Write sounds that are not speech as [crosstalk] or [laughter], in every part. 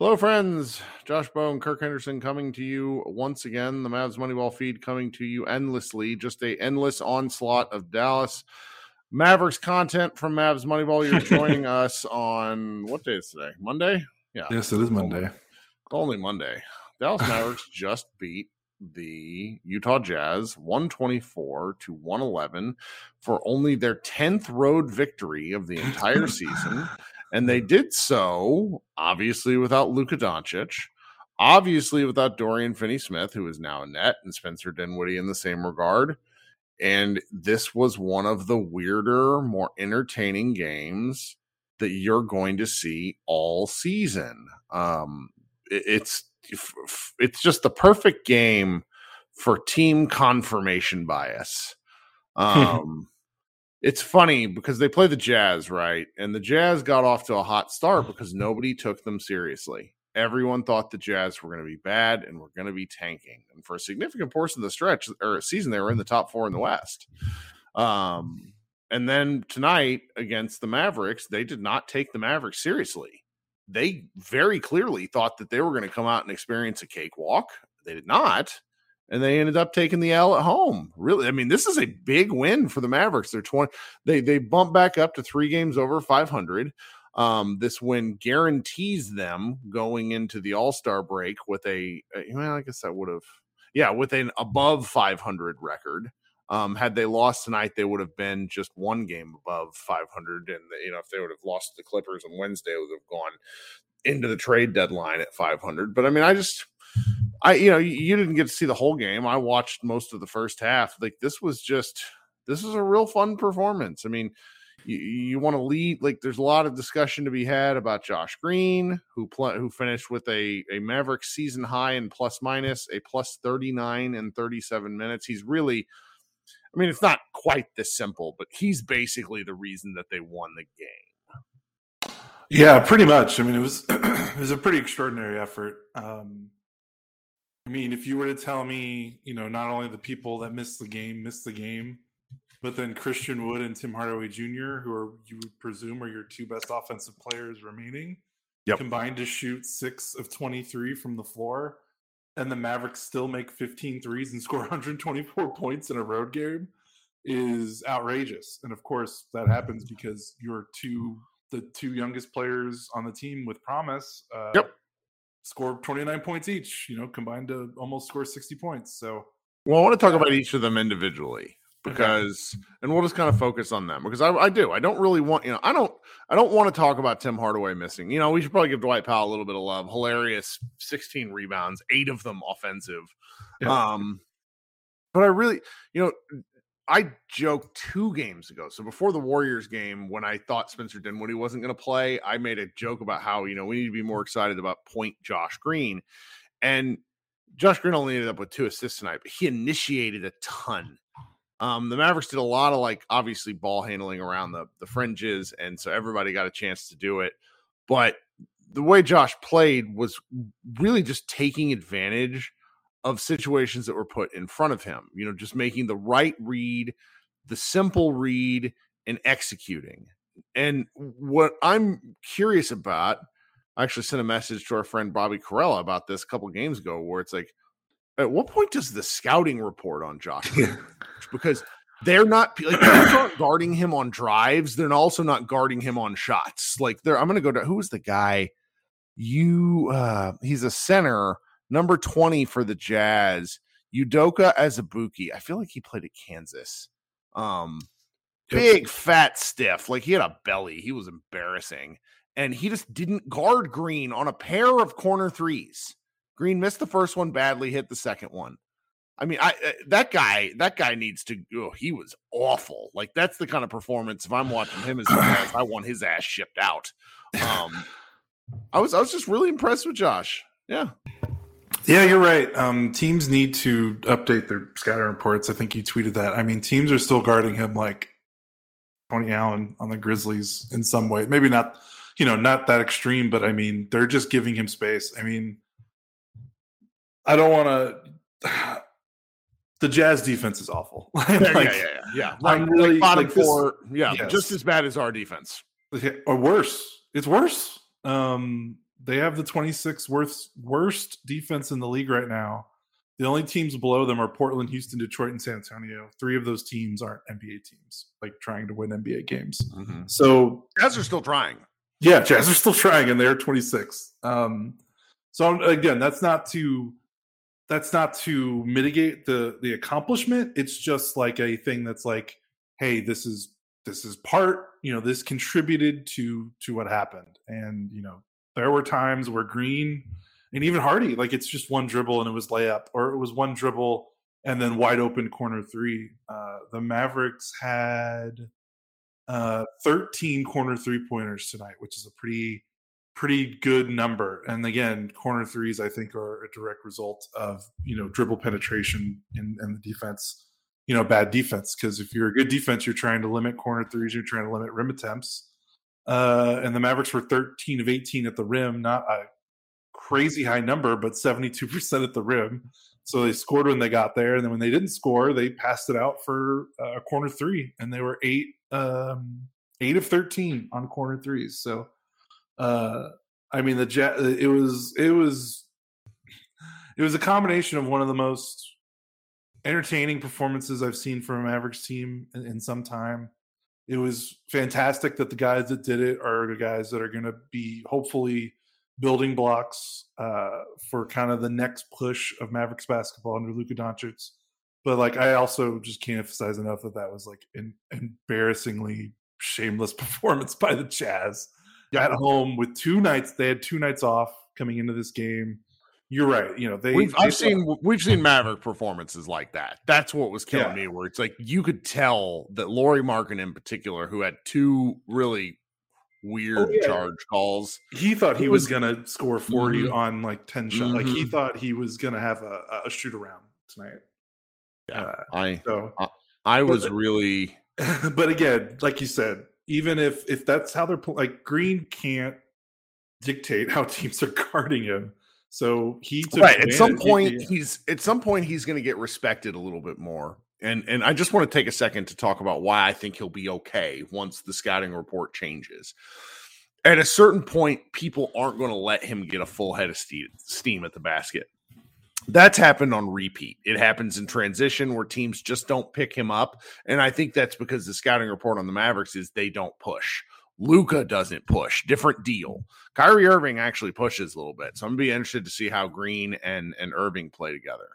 Hello, friends. Josh and Kirk Henderson coming to you once again. The Mavs Moneyball feed coming to you endlessly. Just a endless onslaught of Dallas Mavericks content from Mavs Moneyball. You're [laughs] joining us on what day is today? Monday? Yeah. Yes, it is Monday. Only Monday. Dallas Mavericks [laughs] just beat the Utah Jazz 124 to 111 for only their 10th road victory of the entire season. [laughs] And they did so, obviously, without Luka Doncic, obviously, without Dorian Finney Smith, who is now a net, and Spencer Dinwiddie in the same regard. And this was one of the weirder, more entertaining games that you're going to see all season. Um, it's it's just the perfect game for team confirmation bias. [laughs] Um, it's funny because they play the Jazz, right? And the Jazz got off to a hot start because nobody took them seriously. Everyone thought the Jazz were going to be bad and were going to be tanking. And for a significant portion of the stretch or season, they were in the top four in the West. Um, and then tonight against the Mavericks, they did not take the Mavericks seriously. They very clearly thought that they were going to come out and experience a cakewalk. They did not and they ended up taking the L at home. Really, I mean, this is a big win for the Mavericks. They're twenty. They they bump back up to three games over five hundred. Um, this win guarantees them going into the All Star break with a. Well, I guess that would have. Yeah, with an above 500 record. Um, had they lost tonight, they would have been just one game above 500. And, you know, if they would have lost the Clippers on Wednesday, it would have gone into the trade deadline at 500. But I mean, I just, I you know you didn't get to see the whole game. I watched most of the first half. Like this was just this is a real fun performance. I mean, you, you want to lead like there's a lot of discussion to be had about Josh Green, who pl- who finished with a a Maverick season high in plus minus a plus 39 and 37 minutes. He's really I mean, it's not quite this simple, but he's basically the reason that they won the game. Yeah, pretty much. I mean, it was [clears throat] it was a pretty extraordinary effort. Um, I mean, if you were to tell me, you know, not only the people that missed the game missed the game, but then Christian Wood and Tim Hardaway Jr., who are you would presume are your two best offensive players remaining, yep. combined to shoot six of 23 from the floor, and the Mavericks still make 15 threes and [laughs] score 124 points in a road game is outrageous. And of course, that happens because you're two the two youngest players on the team with promise uh, yep score 29 points each, you know, combined to almost score 60 points. So, well, I want to talk about each of them individually because, okay. and we'll just kind of focus on them because I, I, do. I don't really want, you know, I don't, I don't want to talk about Tim Hardaway missing. You know, we should probably give Dwight Powell a little bit of love. Hilarious 16 rebounds, eight of them offensive. Yeah. Um, but I really, you know, I joked two games ago. So before the Warriors game, when I thought Spencer Dinwiddie wasn't going to play, I made a joke about how, you know, we need to be more excited about point Josh Green. And Josh Green only ended up with two assists tonight, but he initiated a ton. Um, the Mavericks did a lot of like obviously ball handling around the the fringes, and so everybody got a chance to do it. But the way Josh played was really just taking advantage of situations that were put in front of him. You know, just making the right read, the simple read, and executing. And what I'm curious about, I actually sent a message to our friend Bobby Karalla about this a couple games ago, where it's like, at what point does the scouting report on Josh? [laughs] because they're not like aren't guarding him on drives. They're also not guarding him on shots. Like they're, I'm going to go to who is the guy? You, uh, he's a center Number 20 for the Jazz, Udoka Azubuike. I feel like he played at Kansas. Um, big, fat, stiff. Like he had a belly. He was embarrassing. And he just didn't guard Green on a pair of corner threes. Green missed the first one badly, hit the second one. I mean, I uh, that guy, that guy needs to. Oh, he was awful. Like that's the kind of performance. If I'm watching him as Jazz, I want his ass shipped out. Um, I was, I was just really impressed with Josh. Yeah. Yeah, you're right. Um, teams need to update their scouting reports. I think you tweeted that. I mean, teams are still guarding him like Tony Allen on the Grizzlies in some way. Maybe not, you know, not that extreme, but I mean, they're just giving him space. I mean, I don't want to. [sighs] The Jazz defense is awful. [laughs] like, yeah, yeah, yeah, yeah. Like, I'm really like bottom like four. This, yeah, yes. just as bad as our defense, or worse. It's worse. Um, they have the 26th worst worst defense in the league right now. The only teams below them are Portland, Houston, Detroit, and San Antonio. Three of those teams aren't NBA teams, like trying to win NBA games. Mm-hmm. So Jazz are still trying. Yeah, Jazz are still trying, and they're 26. Um, so again, that's not to that's not to mitigate the the accomplishment. It's just like a thing that's like, hey, this is this is part. You know, this contributed to to what happened, and you know, there were times where Green and even Hardy, like it's just one dribble and it was layup, or it was one dribble and then wide open corner three. Uh, the Mavericks had uh, 13 corner three pointers tonight, which is a pretty pretty good number. And again, corner threes I think are a direct result of you know dribble penetration and, in the defense. You know, bad defense because if you're a good defense, you're trying to limit corner threes, you're trying to limit rim attempts. Uh, and the Mavericks were 13 of 18 at the rim, not a crazy high number, but 72% at the rim. So they scored when they got there, and then when they didn't score, they passed it out for a corner three, and they were eight um, eight of 13 on corner threes. So, uh, I mean, the jet it was it was it was a combination of one of the most entertaining performances I've seen from a Mavericks team in, in some time. It was fantastic that the guys that did it are the guys that are going to be hopefully building blocks uh, for kind of the next push of Mavericks basketball under Luka Doncic. But like, I also just can't emphasize enough that that was like an embarrassingly shameless [laughs] performance by the Jazz yeah. at home with two nights. They had two nights off coming into this game. You're right. You know, they. We've, I've seen we've seen Maverick performances like that. That's what was killing yeah. me. Where it's like you could tell that Lauri Markkanen in particular, who had two really weird oh, yeah. charge calls. He thought he was, was, gonna score 40 mm-hmm. on like 10 shots. Mm-hmm. Like he mm-hmm. thought he was gonna have a, a shoot around tonight. Yeah. Uh, I so I, I was but, really [laughs] but again, like you said, even if if that's how they're like Green can't dictate how teams are [laughs] guarding him. So he right at some point he, he's at some point he's going to get respected a little bit more and and I just want to take a second to talk about why I think he'll be okay once the scouting report changes. At a certain point, people aren't going to let him get a full head of steam at the basket. That's happened on repeat. It happens in transition where teams just don't pick him up, and I think that's because the scouting report on the Mavericks is they don't push. Luka doesn't push. Different deal. Kyrie Irving actually pushes a little bit, so I'm gonna be interested to see how Green and and Irving play together.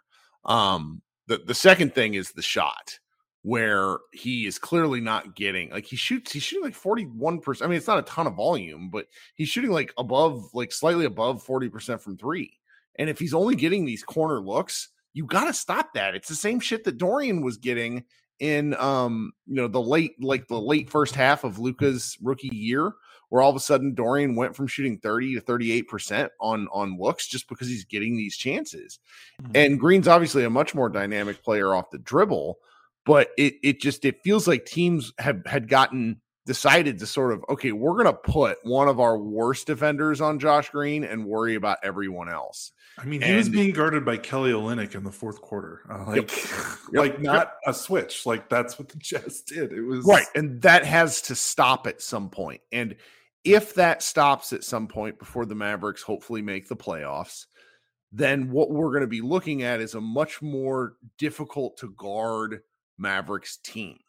Um, the the second thing is the shot where he is clearly not getting like he shoots he's shooting like 41% i mean it's not a ton of volume but he's shooting like above like slightly above 40% from three and if he's only getting these corner looks you got to stop that it's the same shit that dorian was getting in um you know the late like the late first half of Luka's rookie year where all of a sudden Dorian went from shooting 30 to 38% on on looks just because he's getting these chances. Mm-hmm. And Green's obviously a much more dynamic player off the dribble, but it it just it feels like teams have had gotten decided to sort of okay, we're going to put one of our worst defenders on Josh Green and worry about everyone else. I mean, he and, was being guarded by Kelly Olynyk in the fourth quarter, uh, like, [laughs] yep. like not a switch. Like that's what the [laughs] Jazz did. It was right, and that has to stop at some point. And if that stops at some point before the Mavericks hopefully make the playoffs, then what we're going to be looking at is a much more difficult to guard Mavericks team.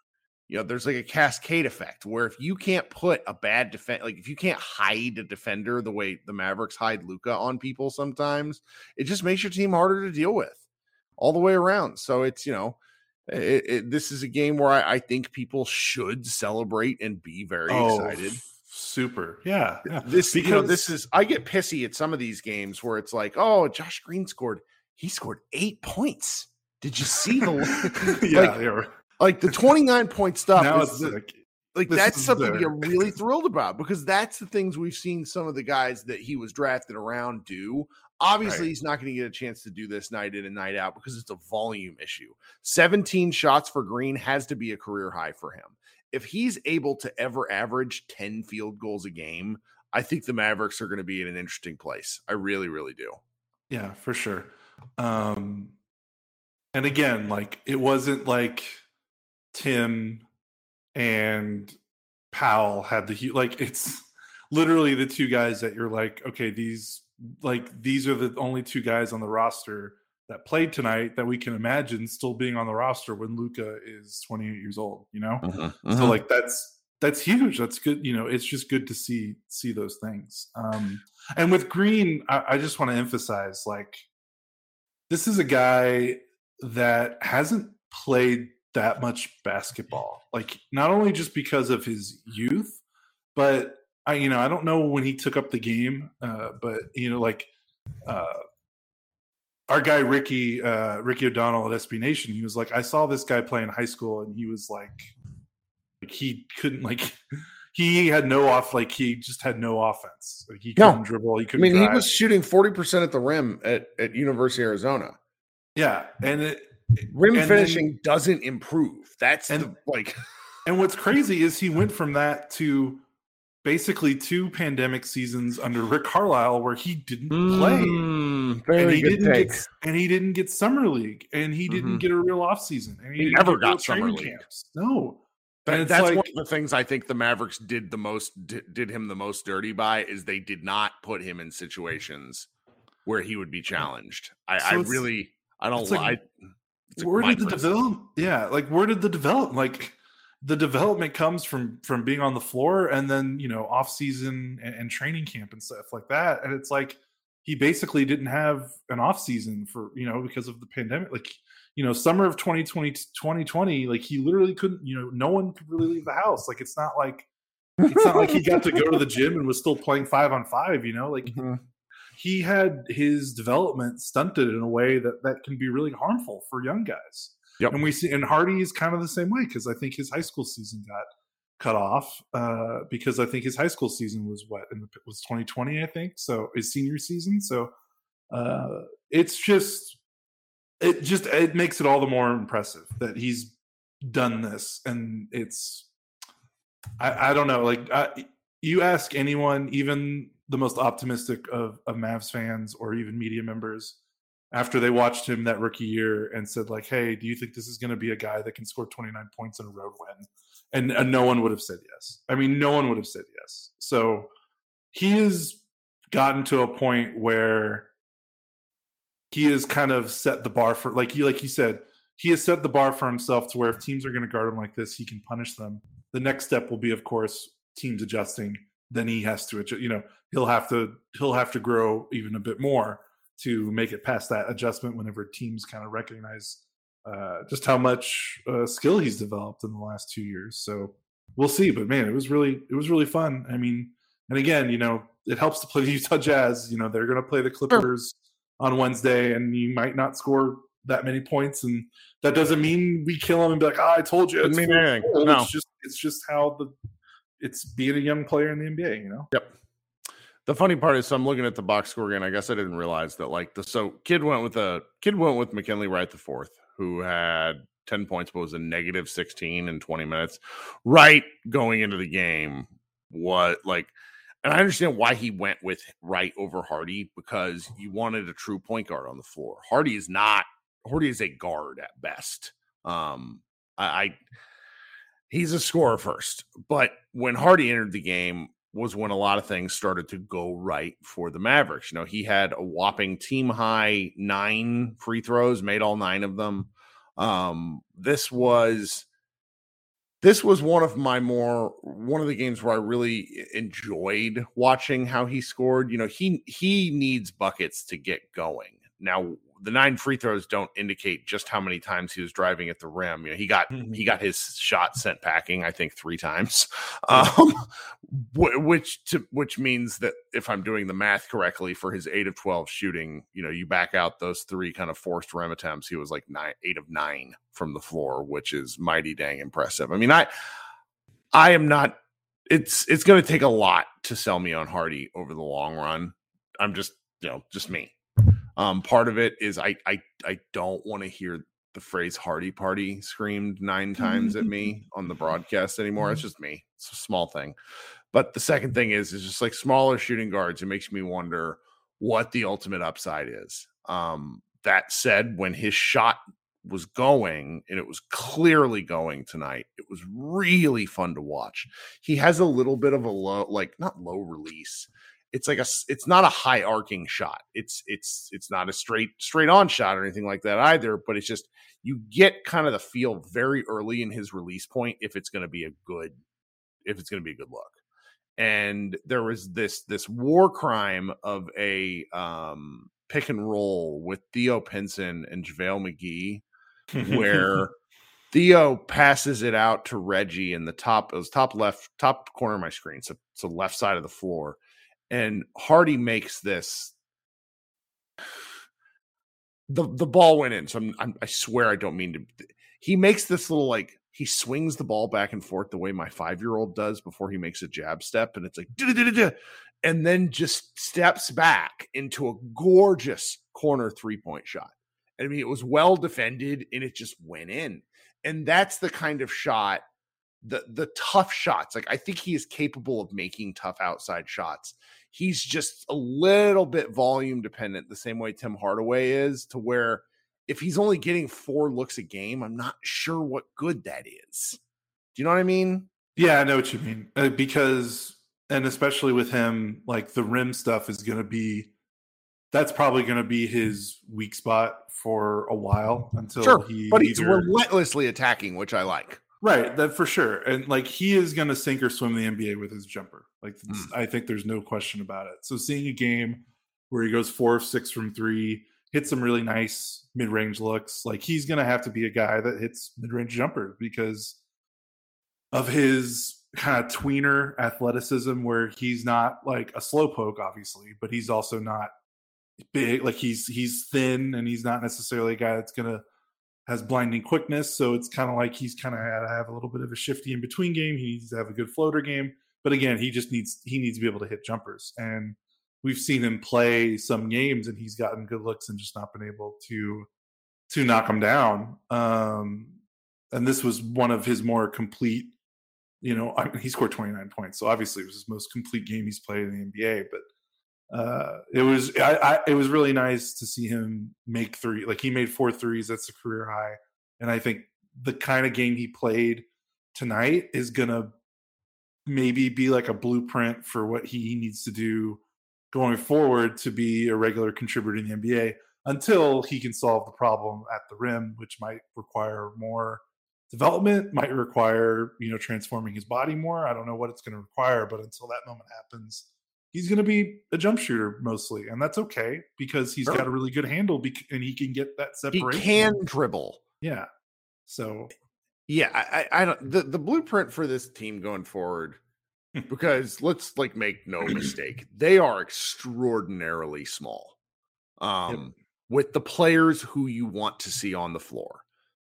You know, there's like a cascade effect where if you can't put a bad defense, like if you can't hide a defender the way the Mavericks hide Luka on people sometimes, it just makes your team harder to deal with all the way around. So it's, you know, it, it, this is a game where I, I, think people should celebrate and be very oh, excited. Super. Yeah. yeah. This because... you know, this is I get pissy at some of these games where it's like, oh, Josh Green scored, he scored eight points. Did you see the [laughs] yeah, [laughs] like, yeah. Like the 29 point stuff? Now is like, like that's something the... you're really [laughs] thrilled about because that's the things we've seen some of the guys that he was drafted around do. Obviously, right. he's not going to get a chance to do this night in and night out because it's a volume issue. 17 shots for Green has to be a career high for him if he's able to ever average 10 field goals a game, I think the Mavericks are going to be in an interesting place. I really, really do. Yeah, for sure. Um, and again, like it wasn't like Tim and Powell had the huge like it's literally the two guys that you're like, okay, these like these are the only two guys on the roster that played tonight that we can imagine still being on the roster when Luka is 28 years old, you know? Mhm, So mhm. like that's that's huge. That's good. You know, it's just good to see see those things. Um and with Green, I, I just want to emphasize like this is a guy that hasn't played that much basketball. Like not only just because of his youth, but I you know, I don't know when he took up the game, uh, but you know, like uh our guy Ricky uh Ricky O'Donnell at SB Nation, he was like, I saw this guy play in high school and he was like like he couldn't like [laughs] he had no off like he just had no offense. Like he couldn't dribble, he couldn't I mean, he was shooting 40% at the rim at, at University of Arizona. yeah, and it Rim And then- finishing doesn't improve. That's And- the like And what's [laughs] crazy is he went from that to basically two pandemic seasons under Rick Carlisle where he didn't play. Mm, And he good didn't take. get and he didn't get summer league and he didn't Mhm. get a real off season. And He didn't never got summer league. camps. No. And that's like- one of the things I think the Mavericks did the most did, did him the most dirty by is they did not put him in situations where he would be challenged. I, So I really I don't like, like. It's where did the develop yeah, like where did the develop like the development comes from from being on the floor and then you know off season and, and training camp and stuff like that and it's like he basically didn't have an off season for you know because of the pandemic like you know summer of 2020 2020 like he literally couldn't you know no one could really leave the house like it's not like it's not like he got to go to the gym and was still playing five on five you know like [laughs] Mhm. He had his development stunted in a way that that can be really harmful for young guys. Yep. And we see, and Hardy is kind of the same way because I think his high school season got cut off uh, because I think his high school season was what in the, was 2020, I think. So his senior season. So uh, it's just it just it makes it all the more impressive that he's done this, and it's I, I don't know like I, you ask anyone, even the most optimistic of, of Mavs fans or even media members, after they watched him that rookie year and said, like, hey, do you think this is going to be a guy that can score 29 points in a road win? And, and no one would have said yes. I mean, no one would have said yes. So he has gotten to a point where he has kind of set the bar for, like he, like he said, he has set the bar for himself to where if teams are going to guard him like this, he can punish them. The next step will be, of course, teams adjusting. Then he has to, adjust, you know, he'll have to he'll have to grow even a bit more to make it past that adjustment whenever teams kind of recognize uh, just how much uh, skill he's developed in the last two years. So we'll see. But man, it was really it was really fun. I mean, and again, you know, it helps to play [laughs] the Utah Jazz. You know, they're going to play the Clippers on Wednesday, and you might not score that many points, and that doesn't mean we kill them and be like, "Ah, I told you." Doesn't it's mean four anything. No. It's just it's just how the it's being a young player in the NBA. You know. Yep. The funny part is, so I'm looking at the box score again. I guess I didn't realize that, like the so Kidd went with a Kidd went with McKinley Wright the fourth, who had 10 points, but was a negative 16 in 20 minutes. Right going into the game, what like, and I understand why he went with Wright over Hardy because you wanted a true point guard on the floor. Hardy is not. Hardy is a guard at best. Um, I, I he's a scorer first, but when Hardy entered the game was when a lot of things started to go right for the Mavericks. You know, he had a whopping team high nine free throws, made all nine of them. Um, this was this was one of my more one of the games where I really enjoyed watching how he scored. You know, he he needs buckets to get going. Now, the nine free throws don't indicate just how many times he was driving at the rim. You know, he got he got his shot sent packing, I think, three times, [laughs] um, which to, which means that if I'm doing the math correctly, for his eight of twelve shooting, you know, you back out those three kind of forced rim attempts, he was like nine, eight of nine from the floor, which is mighty dang impressive. I mean, I I am not. It's it's going to take a lot to sell me on Hardy over the long run. I'm just you know just me. Um, part of it is I I I don't want to hear the phrase "Hardy Party" screamed nine times at [laughs] me on the broadcast anymore. It's just me. It's a small thing. But the second thing is is just like smaller shooting guards. It makes me wonder what the ultimate upside is. Um, that said, when his shot was going and it was clearly going tonight. It was really fun to watch. He has a little bit of a low like not low release. It's like a it's not a high arcing shot. It's it's it's not a straight straight on shot or anything like that either, but it's just you get kind of the feel very early in his release point if it's going to be a good if it's going to be a good look and there was this this war crime of a um pick and roll with Theo Pinson and JaVale McGee, where [laughs] Theo passes it out to Reggie in the top, it was top left, top corner of my screen. So the left side of the floor. And Hardy makes this. The the ball went in. So I'm, I'm I swear I don't mean to. He makes this little like he swings the ball back and forth the way my five year old does before he makes a jab step. And it's like, and then just steps back into a gorgeous corner three point shot. I mean, it was well defended and it just went in. And that's the kind of shot, the the tough shots. Like I think he is capable of making tough outside shots. He's just a little bit volume dependent, the same way Tim Hardaway is, to where if he's only getting four looks a game, I'm not sure what good that is. Do you know what I mean? Yeah, I know what you mean. Uh, because, and especially with him, like the rim stuff is going to be, that's probably going to be his weak spot for a while until sure, he. But he's either, relentlessly attacking, which I like. Right, that for sure. And like he is going to sink or swim the NBA with his jumper. Like mm. I think there's no question about it. So seeing a game where he goes four of six from three, hit some really nice mid-range looks. Like he's going to have to be a guy that hits mid-range jumpers because of his kind of tweener athleticism where he's not like a slow poke obviously, but he's also not big like he's he's thin and he's not necessarily a guy that's going to has blinding quickness, so it's kind of like he's kind of had to have a little bit of a shifty in between game. He needs to have a good floater game, but again, he just needs he needs to be able to hit jumpers and we've seen him play some games and he's gotten good looks and just not been able to to knock them down. Um, and this was one of his more complete. You know, I mean, he scored 29 points, so obviously it was his most complete game he's played in the NBA. But uh, it was I, I, it was really nice to see him make three. Like he made four threes. That's a career high, and I think the kind of game he played tonight is gonna maybe be like a blueprint for what he needs to do going forward to be a regular contributor in the NBA until he can solve the problem at the rim, which might require more development, might require, you know, transforming his body more. I don't know what it's going to require, but until that moment happens, he's going to be a jump shooter mostly. And that's okay because he's sure. got a really good handle and he can get that separation. He can dribble. Yeah. So, yeah, I, I don't, the, the blueprint for this team going forward because let's like make no mistake, they are extraordinarily small. Um, yep. with the players who you want to see on the floor.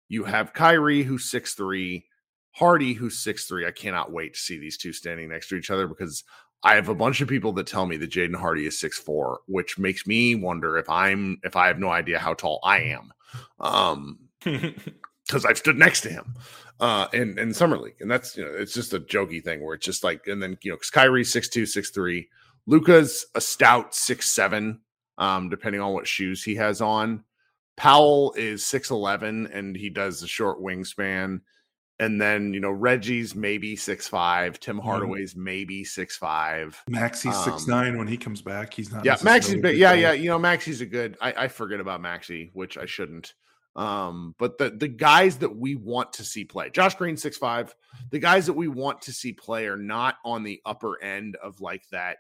You have Kyrie who's six three, Hardy who's six three. I cannot wait to see these two standing next to each other because I have a bunch of people that tell me that Jaden Hardy is six four, which makes me wonder if I'm if I have no idea how tall I am. Um [laughs] because I've stood next to him uh in in summer league and that's you know it's just a jokey thing where it's just like and then you know because Kyrie six two six three Luka's a stout six seven um depending on what shoes he has on Powell is six eleven and he does the short wingspan and then you know Reggie's maybe six five Tim Hardaway's mm-hmm. maybe six five Maxi's um, six nine when he comes back he's not yeah Maxi's big yeah yeah you know Maxi's a good I, I forget about Maxi which I shouldn't um, but the the guys that we want to see play, Josh Green, six five, the guys that we want to see play are not on the upper end of like that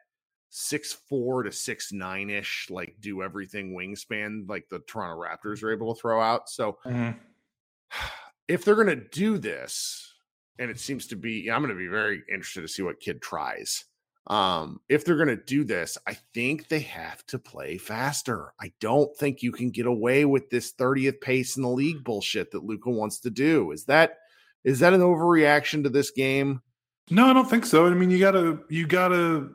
six four to six nine ish, like do everything wingspan, like the Toronto Raptors are able to throw out. So mm-hmm. If they're gonna do this, and it seems to be, I'm gonna be very interested to see what Kidd tries. Um, if they're going to do this, I think they have to play faster. I don't think you can get away with this 30th pace in the league bullshit that Luka wants to do. Is that is that an overreaction to this game? No, I don't think so. I mean, you gotta you gotta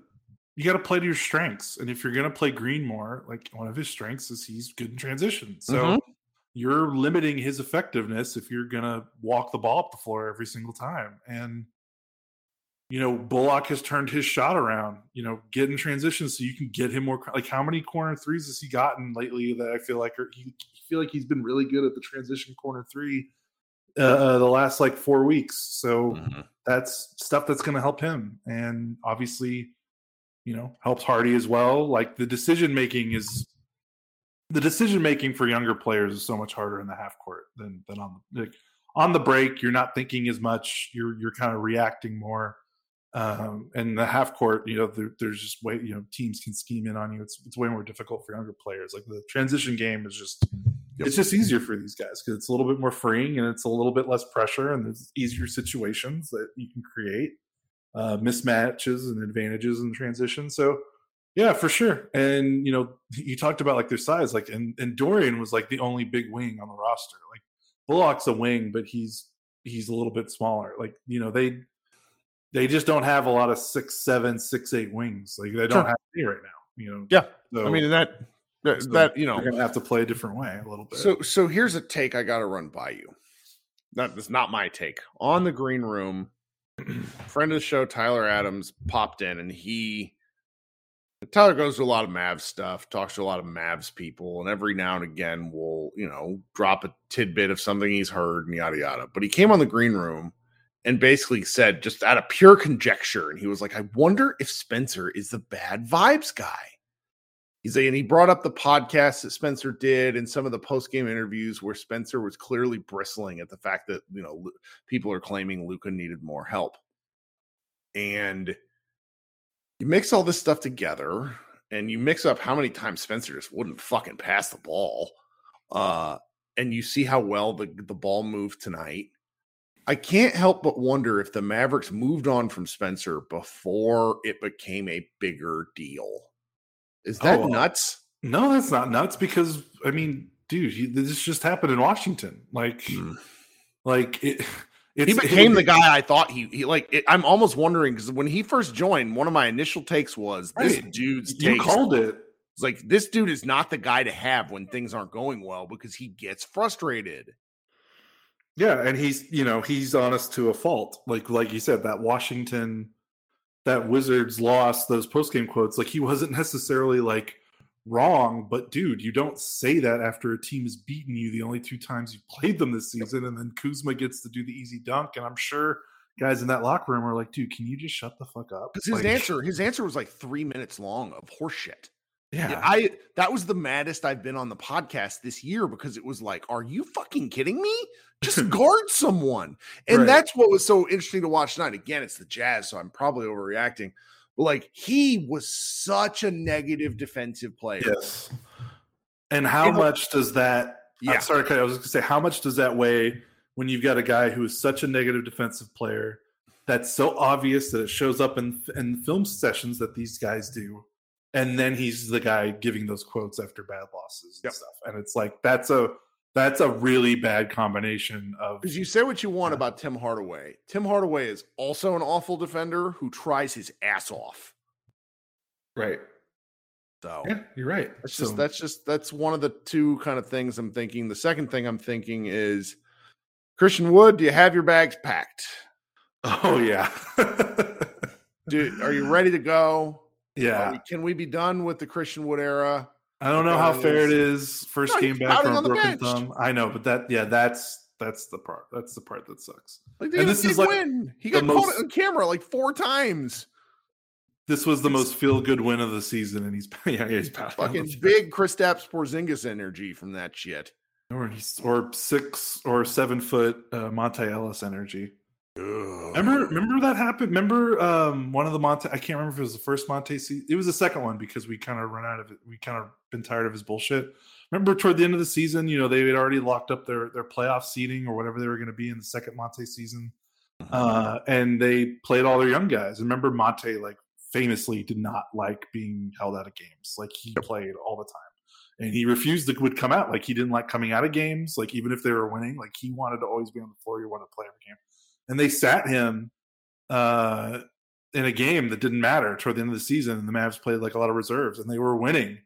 you gotta play to your strengths. And if you're gonna play Green more, like one of his strengths is he's good in transition. So mm-hmm. You're limiting his effectiveness if you're gonna walk the ball up the floor every single time. And you know, Bullock has turned his shot around. You know, get in transition so you can get him more. Like, how many corner threes has he gotten lately that I feel like are, he feel like he's been really good at the transition corner three uh, uh the last like four weeks. So mm-hmm. that's stuff that's going to help him, and obviously, you know, helps Hardy as well. Like the decision making is the decision making for younger players is so much harder in the half court than than on the like, on the break. You're not thinking as much. You're you're kind of reacting more um, and the half court, you know, there, there's just way, you know, teams can scheme in on you. It's it's way more difficult for younger players. Like the transition game is just, yep. it's just easier for these guys because it's a little bit more freeing and it's a little bit less pressure and there's easier situations that you can create uh, mismatches and advantages in transition. So, yeah, for sure. And you know, you talked about like their size, like and and Dorian was like the only big wing on the roster. Like Bullock's a wing, but he's he's a little bit smaller. Like you know, they they just don't have a lot of six, seven, six, eight wings. Like they don't sure. have any right now. You know. Yeah. So, I mean that that, so that you know they're gonna have to play a different way a little bit. So so here's a take I got to run by you. That is not my take. On the green room, [clears throat] friend of the show Tyler Adams popped in and he Tyler goes to a lot of Mavs stuff, talks to a lot of Mavs people, and every now and again will, you know, drop a tidbit of something he's heard and yada yada. But he came on the green room and basically said just out of pure conjecture and he was like i wonder if spencer is the bad vibes guy he's like, and he brought up the podcast that spencer did and some of the post-game interviews where spencer was clearly bristling at the fact that you know people are claiming Luka needed more help and you mix all this stuff together and you mix up how many times spencer just wouldn't fucking pass the ball uh and you see how well the, the ball moved tonight I can't help but wonder if the Mavericks moved on from Spencer before it became a bigger deal. Is that oh, nuts? No, that's not nuts because I mean, dude, this just happened in Washington. Like, mm. like it. He became it, the guy I thought he, he like. It, I'm almost wondering because when he first joined, one of my initial takes was right. this dude's. You called it. It's like this dude is not the guy to have when things aren't going well because he gets frustrated. Yeah, and he's you know he's honest to a fault. Like like you said, that Washington, that Wizards lost those post game quotes. Like he wasn't necessarily like wrong, but dude, you don't say that after a team has beaten you the only two times you've played them this season, and then Kuzma gets to do the easy dunk, and I'm sure guys in that locker room are like, dude, can you just shut the fuck up? Because his like, answer, his answer was like three minutes long of horseshit. Yeah. I that was the maddest I've been on the podcast this year because it was like, are you fucking kidding me? Just [laughs] guard someone. And right. that's what was so interesting to watch tonight. Again, it's the Jazz, so I'm probably overreacting. Like he was such a negative defensive player. Yes. And how and, much does that yeah. I'm sorry, I was gonna say how much does that weigh when you've got a guy who is such a negative defensive player that's so obvious that it shows up in in film sessions that these guys do and then he's the guy giving those quotes after bad losses and yep. stuff. And it's like that's a that's a really bad combination of because you say what you want about Tim Hardaway. Tim Hardaway is also an awful defender who tries his ass off. Right. So yeah, you're right. That's so, just that's just that's one of the two kind of things I'm thinking. The second thing I'm thinking is Christian Wood, do you have your bags packed? [laughs] Oh yeah. Dude, are you ready to go? Yeah. We, can we be done with the Christian Wood era? I don't know how fair it is. First no, game back from a broken thumb. I know, but that yeah, that's that's the part. That's the part that sucks. Like and this is like win. He got caught on camera like four times. This was the it's, most feel good win of the season, and he's [laughs] yeah, he's fucking big Kristaps Porzingis energy from that shit. Or he's or six or seven foot uh, Monta Ellis energy. Remember, remember that happened. Remember um, one of the Monta. I can't remember if it was the first Monta. season. It was the second one because we kind of run out of it. We kind of been tired of his bullshit. Remember toward the end of the season, you know, they had already locked up their their playoff seating or whatever they were going to be in the second Monta season, mm-hmm. uh, and they played all their young guys. remember, Monta like famously did not like being held out of games. Like he played all the time and he refused to would come out like he didn't like coming out of games like even if they were winning like he wanted to always be on the floor he wanted to play every game and they sat him uh, in a game that didn't matter toward the end of the season. And the Mavs played like a lot of reserves, and they were winning.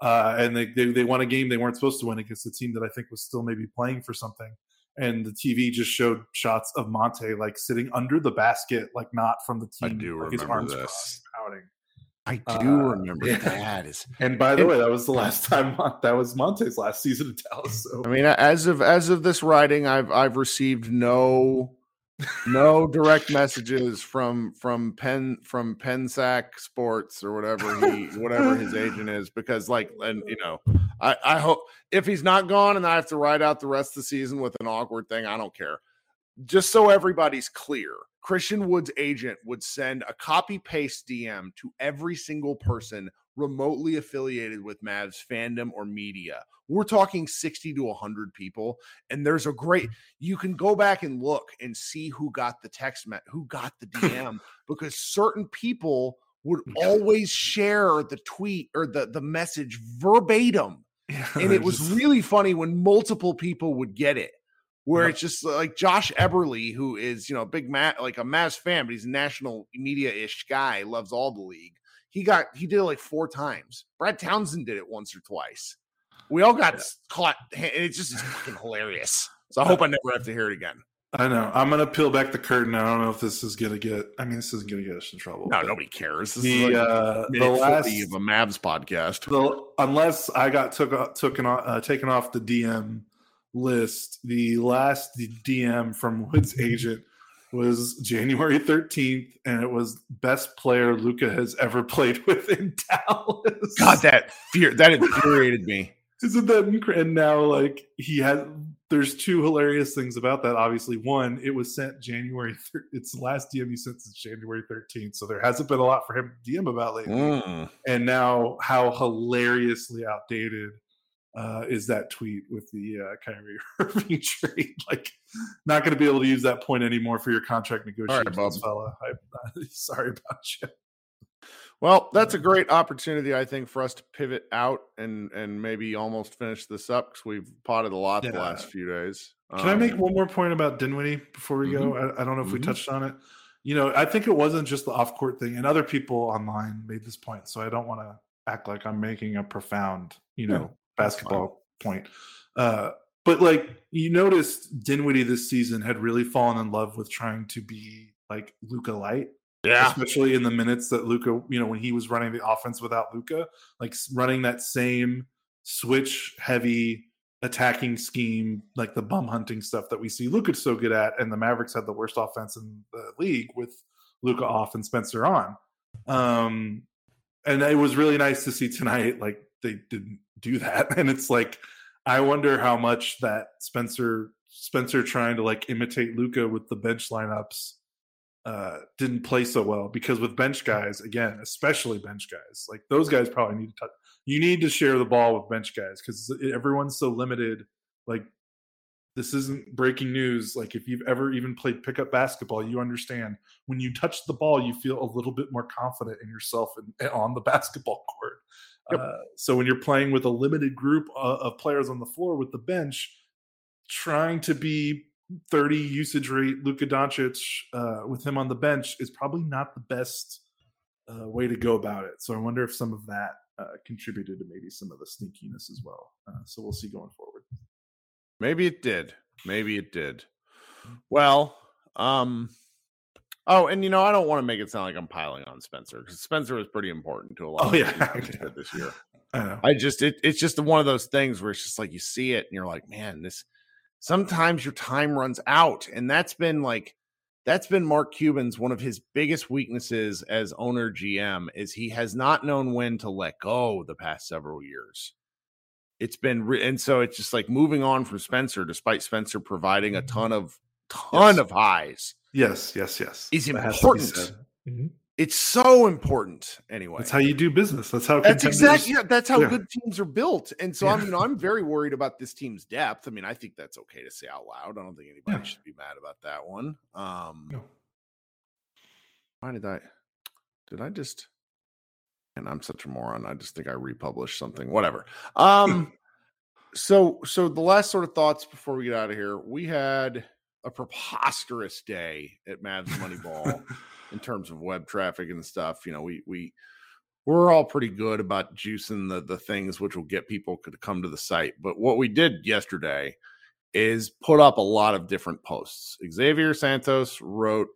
Uh, and they, they, they won a game they weren't supposed to win against a team that I think was still maybe playing for something. and the TV just showed shots of Monta like sitting under the basket, like not from the team. I do like, remember his this. crossed, pouting. I do Uh, remember yeah. that. Is [laughs] And by the And- way, that was the last time that was Monta's last season in Dallas. So I mean, as of as of this writing, I've I've received no no direct messages from from Penn from Pensac Sports or whatever he whatever his agent is because like and you know I I hope if he's not gone and I have to ride out the rest of the season with an awkward thing, I don't care. Just so everybody's clear, Christian Wood's agent would send a copy paste DM to every single person remotely affiliated with Mavs fandom or media. We're talking 60 to 100 people and there's a great mm. you can go back and look and see who got the text me- who got the [laughs] DM because certain people would always share the tweet or the the message verbatim. And it was Just- really funny when multiple people would get it where it's just uh, like Josh Eberly who is you know a big Matt like a Mavs fan but he's a national media ish guy loves all the league he got he did it like four times Brad Townsend did it once or twice we all got s- caught and it's just it's fucking hilarious so I hope I never have to hear it again I know. I'm gonna peel back the curtain. I don't know if this is gonna get. I mean, this isn't gonna get us in trouble. no nobody cares this is The like uh, the last of a Mavs podcast the unless I got took o- taken off uh, taken off the DM list, the last DM from Wood's agent was January 13th, and it was best player Luka has ever played [laughs] with in Dallas. God that fear that infuriated me [laughs] Isn't that? And now, like, he had, there's two hilarious things about that. Obviously, one, it was sent January, thir- it's the last DM he sent since January 13th. So there hasn't been a lot for him to DM about lately. Mm. And now, how hilariously outdated uh, is that tweet with the uh, Kyrie [laughs] Irving trade? [laughs] Like, not going to be able to use that point anymore for your contract negotiations, Bob. fella. I'm [laughs] sorry about you. Well, that's a great opportunity, I think, for us to pivot out and and maybe almost finish this up because we've potted a lot the last few days. Can I make Um, one more point about Dinwiddie before we go? I, I don't know if we Mhm. touched on it. You know, I think it wasn't just the off court thing, and other people online made this point, so I don't want to act like I'm making a profound, you Yeah, know, basketball point. Uh, but like you noticed, Dinwiddie this season had really fallen in love with trying to be like Luka Light, Yeah, especially in the minutes that Luka, you know, when he was running the offense without Luka, like running that same switch heavy attacking scheme, like the bum hunting stuff that we see Luka's so good at, and the Mavericks had the worst offense in the league with Luka off and Spencer on. Um, and it was really nice to see tonight, like they didn't do that, [laughs] and it's like I wonder how much that Spencer Spencer trying to like imitate Luka with the bench lineups uh, didn't play so well because with bench guys, again, especially bench guys, like those guys probably need to touch. You need to share the ball with bench guys because everyone's so limited. Like, this isn't breaking news. Like, if you've ever even played pickup basketball, you understand when you touch the ball, you feel a little bit more confident in yourself and on the [laughs] basketball court. Yep. Uh, so when you're playing with a limited group of, of players on the floor with the bench, trying to be 30 usage rate Luka Doncic uh, with him on the bench is probably not the best uh, way to go about it. So I wonder if some of that uh, contributed to maybe some of the sneakiness as well. Uh, so we'll see going forward. maybe it did. Maybe it did. Well, um, oh, and you know, I don't want to make it sound like I'm piling on Spencer because Spencer was pretty important to a lot. Oh, of yeah. things that [laughs] we did this year. I. I just it, it's just one of those things where it's just like you see it and you're like, man, this sometimes your time runs out. And that's been like that's been Mark Cuban's one of his biggest weaknesses as owner GM is he has not known when to let go the past several years. It's been re- and so it's just like moving on from Spencer, despite Spencer providing a mm-hmm. ton of ton Yes. of highs. Yes, yes, yes. Is That has to be important. said. Mhm. It's so important anyway. That's how you do business. That's how That's exactly yeah, that's how yeah. good teams are built. And so I'm Yeah. you know I'm very worried about this team's depth. I mean, I think that's okay to say out loud. I don't think anybody Yeah. should be mad about that one. Um No. why did I did I just and I'm such a moron. I just think I republished something. Whatever. [laughs] Um so so the last sort of thoughts before we get out of here, we had a preposterous day at Mavs Moneyball [laughs] in terms of web traffic and stuff. You know, we we we're all pretty good about juicing the the things which will get people to come to the site. But what we did yesterday is put up a lot of different posts. Xavier Santos wrote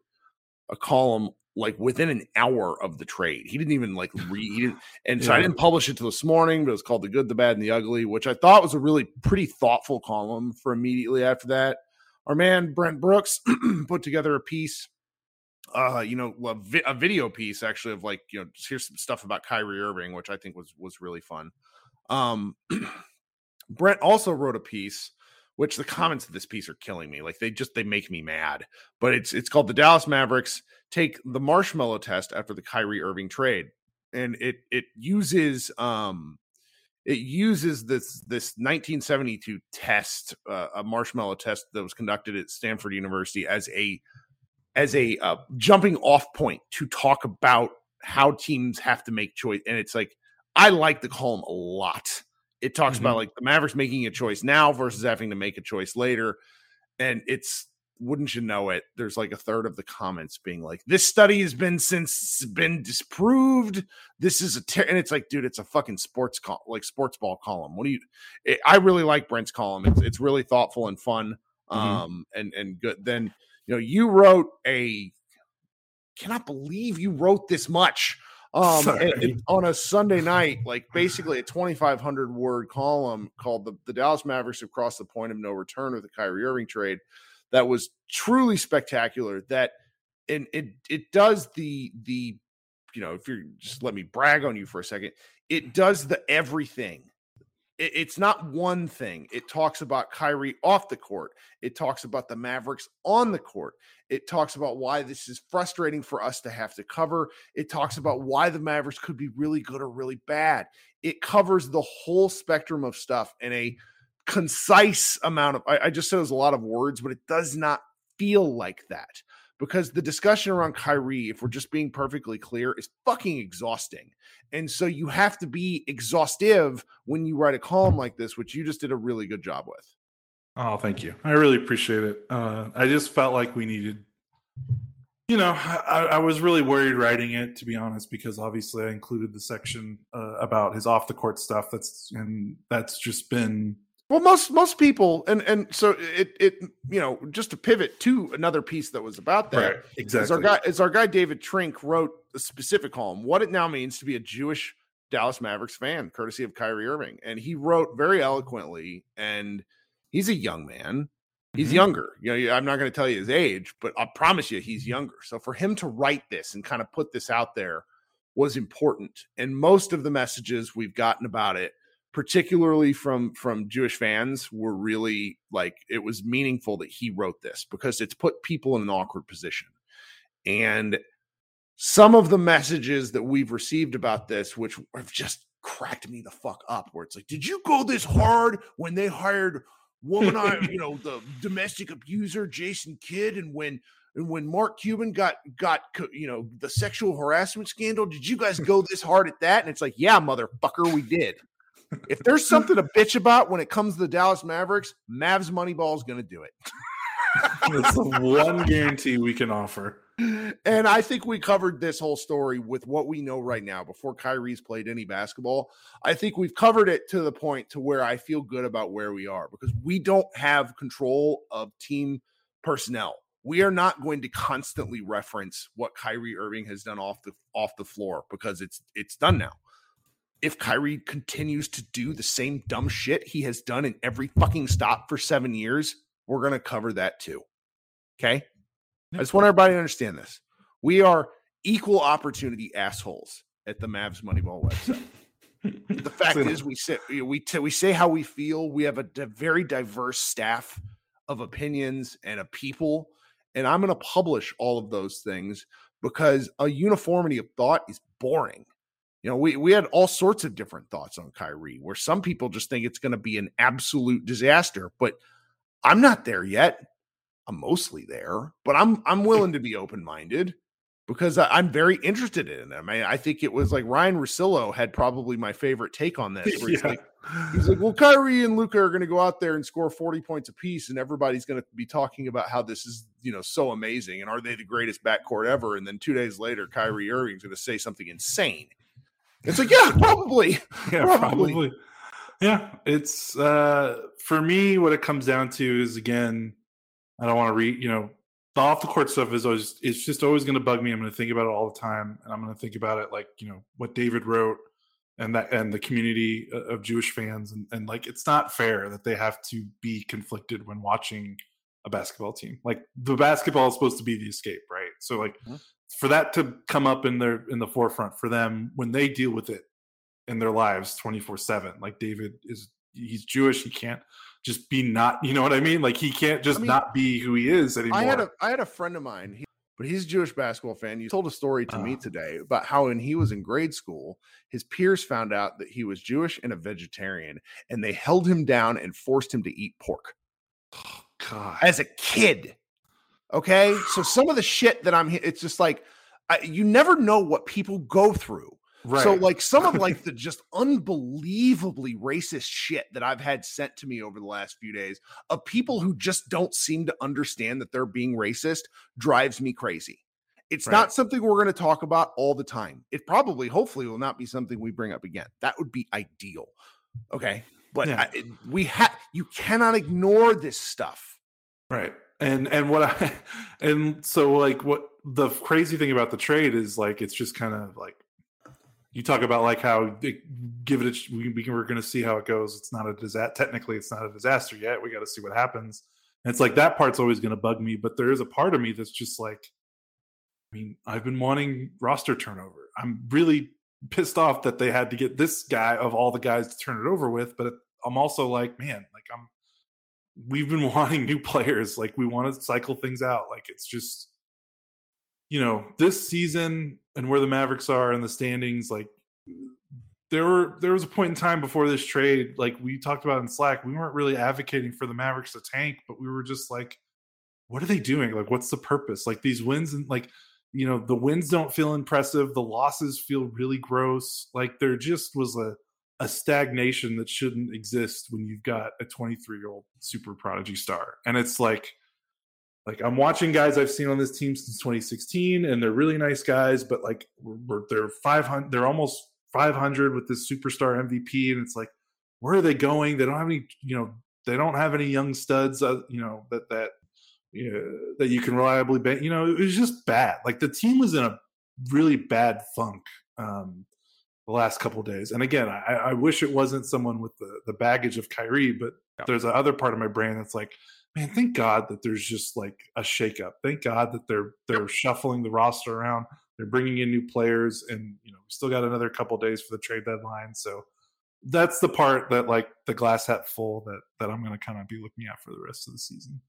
a column like within an hour of the trade. He didn't even like read, didn't, and so yeah. I didn't publish it till this morning. But it was called "The Good, the Bad, and the Ugly," which I thought was a really pretty thoughtful column for immediately after that. Our man Brent Brooks [clears throat] put together a piece, uh, you know, a, vi- a, video piece actually of like you know here's some stuff about Kyrie Irving, which I think was was really fun. Um, [clears throat] Brent also wrote a piece which the comments of this piece are killing me. Like they just they make me mad. But it's it's called the Dallas Mavericks take the marshmallow test after the Kyrie Irving trade, and it it uses um it uses this this 1972 test, uh, a marshmallow test that was conducted at Stanford University as a as a uh, jumping off point to talk about how teams have to make choice. And it's like I like the column a lot. It talks mm-hmm. about like the Mavericks making a choice now versus having to make a choice later, and it's wouldn't you know it there's like a third of the comments being like this study has been since been disproved. This is a ter-, and it's like dude it's a fucking sports call like sports ball column. What do you it, i really like brent's column. It's, it's really thoughtful and fun mm-hmm. um and and good. Then you know you wrote a cannot believe you wrote this much um it, it, on a sunday [laughs] night like basically a 2500 word column called the, the dallas mavericks have crossed the point of no return with the kyrie irving trade that was truly spectacular. That and it it does the the you know if you're just let me brag on you for a second, it does the everything. It, it's not one thing. It talks about Kyrie off the court. It talks about the Mavericks on the court. It talks about why this is frustrating for us to have to cover. It talks about why the Mavericks could be really good or really bad. It covers the whole spectrum of stuff in a concise amount of I, I just said it was a lot of words, but it does not feel like that because the discussion around Kyrie, if we're just being perfectly clear, is fucking exhausting. And so you have to be exhaustive when you write a column like this, which you just did a really good job with. Oh, thank you. I really appreciate it. Uh, I just felt like we needed, you know, I, I, was really worried writing it, to be honest, because obviously I included the section uh, about his off the court stuff. That's, and that's just been well, most most people, and and so it it you know just to pivot to another piece that was about that. Right, exactly. Is our guy is our guy David Trink wrote a specific column, what it now means to be a Jewish Dallas Mavericks fan, courtesy of Kyrie Irving, and he wrote very eloquently. And he's a young man. He's mm-hmm. younger. You know, I'm not going to tell you his age, but I promise you he's younger. So for him to write this and kind of put this out there was important. And most of the messages we've gotten about it particularly from from Jewish fans were really like it was meaningful that he wrote this because it's put people in an awkward position. And some of the messages that we've received about this which have just cracked me the fuck up where it's like did you go this hard when they hired woman I, you know the domestic abuser Jason Kidd and when and when Mark Cuban got got you know the sexual harassment scandal, did you guys go this hard at that? And it's like, yeah, motherfucker, we did if there's something to bitch about when it comes to the Dallas Mavericks, Mavs Moneyball is going to do it. [laughs] That's the one guarantee we can offer. And I think we covered this whole story with what we know right now before Kyrie's played any basketball. I think we've covered it to the point to where I feel good about where we are because we don't have control of team personnel. We are not going to constantly reference what Kyrie Irving has done off the off the floor because it's it's done now if Kyrie continues to do the same dumb shit he has done in every fucking stop for seven years, we're going to cover that too. Okay. I just want everybody to understand this. We are equal opportunity assholes at the Mavs Moneyball website. the [laughs] fact is, we say we t- we say how we feel. We have a d- very diverse staff of opinions and of people, and I'm going to publish all of those things because a uniformity of thought is boring. You know, we, we had all sorts of different thoughts on Kyrie, where some people just think it's going to be an absolute disaster. But I'm not there yet. I'm mostly there, but I'm I'm willing to be open minded because I, am very interested in them. I, I think it was like Ryan Russillo had probably my favorite take on this. Where he's yeah. like, he's like, well, Kyrie and Luka are going to go out there and score 40 points apiece, and everybody's going to be talking about how this is, you know, so amazing, and are they the greatest backcourt ever? And then two days later, mm-hmm. Kyrie Irving's going to say something insane. It's like, yeah, [laughs] probably. Yeah, probably. probably. Yeah, it's uh for me what it comes down to is again, I don't want to read, you know, the off the court stuff is always it's just always going to bug me. I'm going to think about it all the time, and I'm going to think about it like you know what David wrote and that and the community of Jewish fans, and, and like it's not fair that they have to be conflicted when watching a basketball team. Like the basketball is supposed to be the escape, right? So like mm-hmm. For that to come up in their in the forefront for them when they deal with it in their lives 24 7 like david is he's jewish he can't just be not you know what i mean? Like he can't just I mean, not be who he is anymore i had a i had a friend of mine he, but he's a jewish basketball fan he told a story to uh, me today about how when he was in grade school his peers found out that he was jewish and a vegetarian and they held him down and forced him to eat pork. Oh, God. as a kid okay so some of the shit that i'm it's just like I, you never know what people go through Right. So like some of like [laughs] the just unbelievably racist shit that I've had sent to me over the last few days of people who just don't seem to understand that they're being racist drives me crazy. It's right. not something we're going to talk about all the time. It probably hopefully will not be something we bring up again. That would be ideal. Okay? But yeah. I, we have you cannot ignore this stuff. Right. And and what I [laughs] and so like what the crazy thing about the trade is like it's just kind of like you talk about like how give it a, we, we we're going to see how it goes. It's not a disaster technically it's not a disaster yet. We got to see what happens. And it's like that part's always going to bug me but there is a part of me that's just like i mean i've been wanting roster turnover. I'm really pissed off that they had to get this guy of all the guys to turn it over with but i'm also like man like i'm we've been [laughs] wanting new players like we want to cycle things out like it's just you know, this season and where the Mavericks are in the standings, like there were there was a point in time before this trade, like we talked about in Slack, we weren't really advocating for the Mavericks to tank, but we were just like, what are they doing? Like, what's the purpose? Like these wins and like you know the wins don't feel impressive the losses feel really gross like there just was a a stagnation that shouldn't exist when you've got a 23 year old super prodigy star and it's like like I'm watching guys I've seen on this team since 2016, and they're really nice guys, but like we're, they're 500, they're almost 500 with this superstar MVP, and it's like, where are they going? They don't have any, you know, they don't have any young studs, uh, you know, that that you know, that you can reliably bet. You know, it was just bad. Like the team was in a really bad funk um, the last couple days. And again, I, I, wish it wasn't someone with the the baggage of Kyrie, but yeah. there's another part of my brain that's like man, thank God that there's just like a shakeup. Thank God that they're they're shuffling the roster around. They're bringing in new players, and you know, we still got another couple days for the trade deadline. So that's the part that like the glass hat full that that I'm going to kind of be looking at for the rest of the season.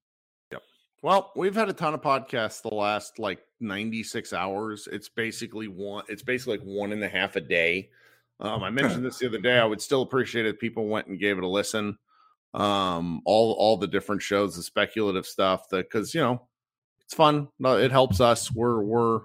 Well, we've had a ton of podcasts the last like 96 hours. It's basically one. It's basically like one and a half a day. Um, I mentioned [laughs] this the other day. I would still appreciate it if people went and gave it a listen um all all the different shows the speculative stuff that because you know it's fun it helps us we're we're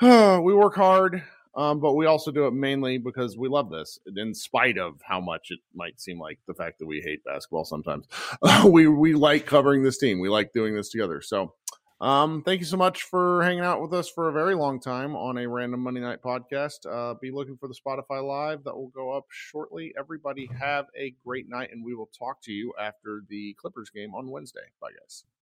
uh, [sighs] we work hard um but we also do it mainly because we love this in spite of how much it might seem like the fact that we hate basketball sometimes [laughs] we we like covering this team we like doing this together so um, thank you so much for hanging out with us for a very long time on a random Monday night podcast. Uh, be looking for the Spotify live that will go up shortly. Everybody have a great night, and we will talk to you after the Clippers game on Wednesday. Bye, guys.